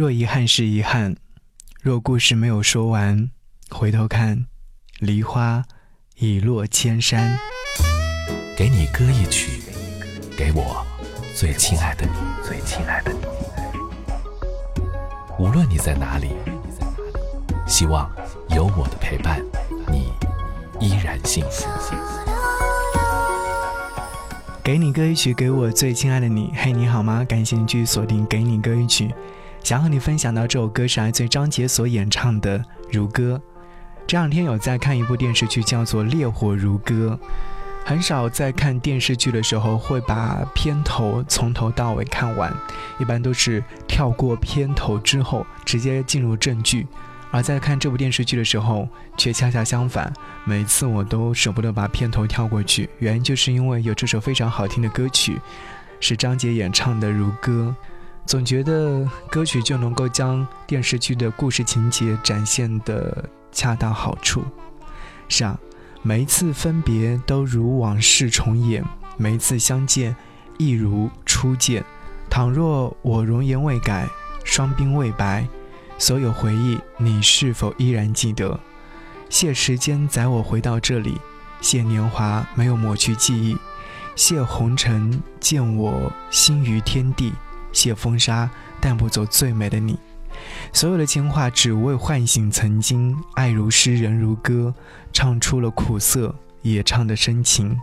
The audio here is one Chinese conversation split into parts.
若遗憾是遗憾，若故事没有说完，回头看，梨花已落千山。给你歌一曲，给我最亲爱的你，最亲爱的你。无论你在哪里，希望有我的陪伴，你依然幸福。给你歌一曲，给我最亲爱的你。嘿，你好吗？感谢你继续锁定《给你歌一曲》，想和你分享到这首歌是来自张杰所演唱的《如歌》。这两天有在看一部电视剧，叫做《烈火如歌》。很少在看电视剧的时候会把片头从头到尾看完，一般都是跳过片头之后直接进入正剧。而在看这部电视剧的时候，却恰恰相反，每次我都舍不得把片头跳过去。原因就是因为有这首非常好听的歌曲，是张杰演唱的《如歌》，总觉得歌曲就能够将电视剧的故事情节展现的恰到好处。是啊。每一次分别都如往事重演，每一次相见亦如初见。倘若我容颜未改，双鬓未白，所有回忆你是否依然记得？谢时间载我回到这里，谢年华没有抹去记忆，谢红尘见我心于天地，谢风沙带不走最美的你。所有的情话只为唤醒曾经，爱如诗，人如歌，唱出了苦涩，也唱的深情。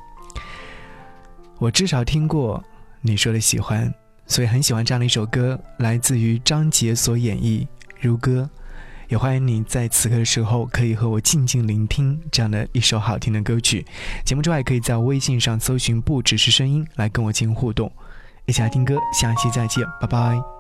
我至少听过你说的喜欢，所以很喜欢这样的一首歌，来自于张杰所演绎《如歌》。也欢迎你在此刻的时候可以和我静静聆听这样的一首好听的歌曲。节目之外，可以在微信上搜寻“不只是声音”来跟我进行互动。一起来听歌，下期再见，拜拜。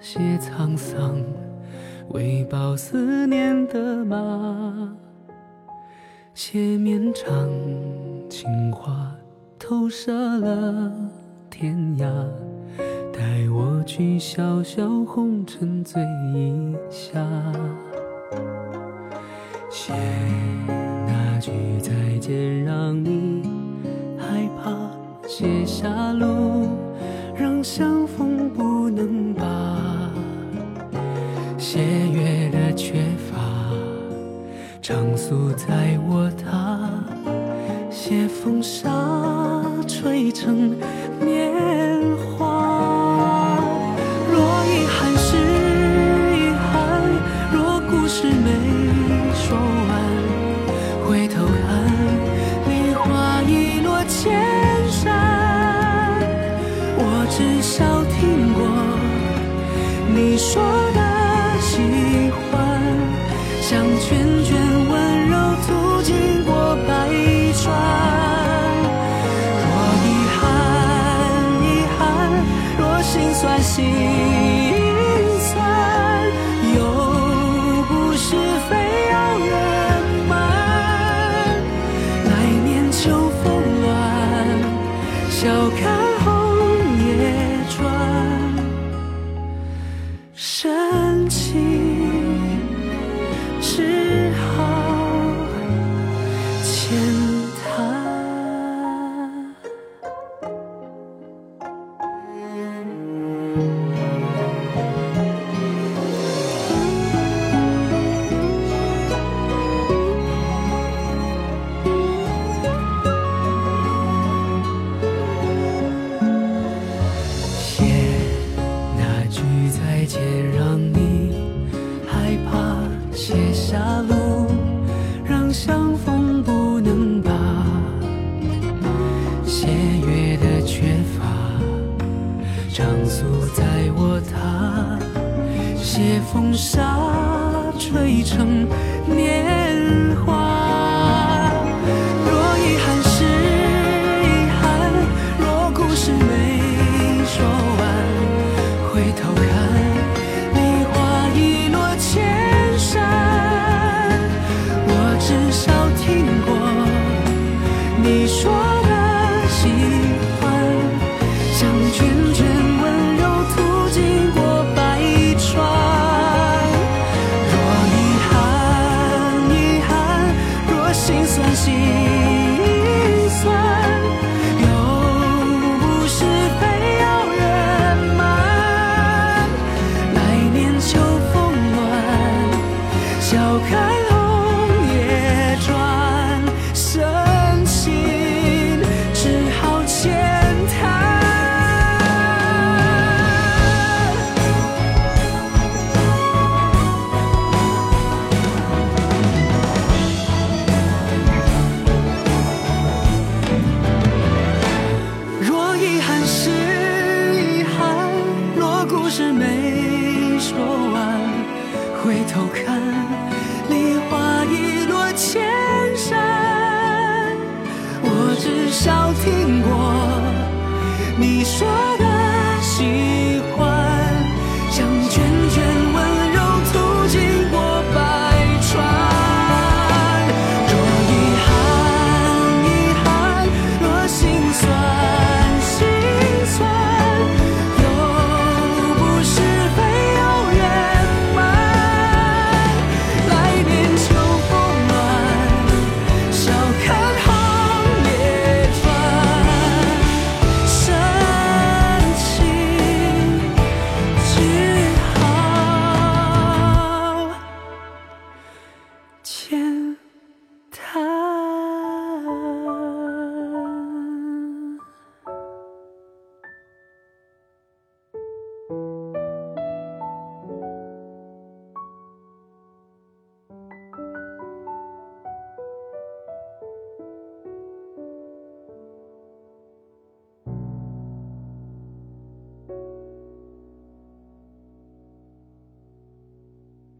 些沧桑，为报思念的马。写绵长情话，投射了天涯。带我去小小红尘醉一下。写那句再见，让你害怕。写下路，让相逢宿在我他，写风沙吹成年华。若遗憾是遗憾，若故事没说完，回头看，梨花已落千山。我至少听过你说 see. 下路，让相逢不能罢。斜月的缺乏，长宿在我榻。斜风沙，吹成年华。偷看梨花一落千山，我至少听过你说。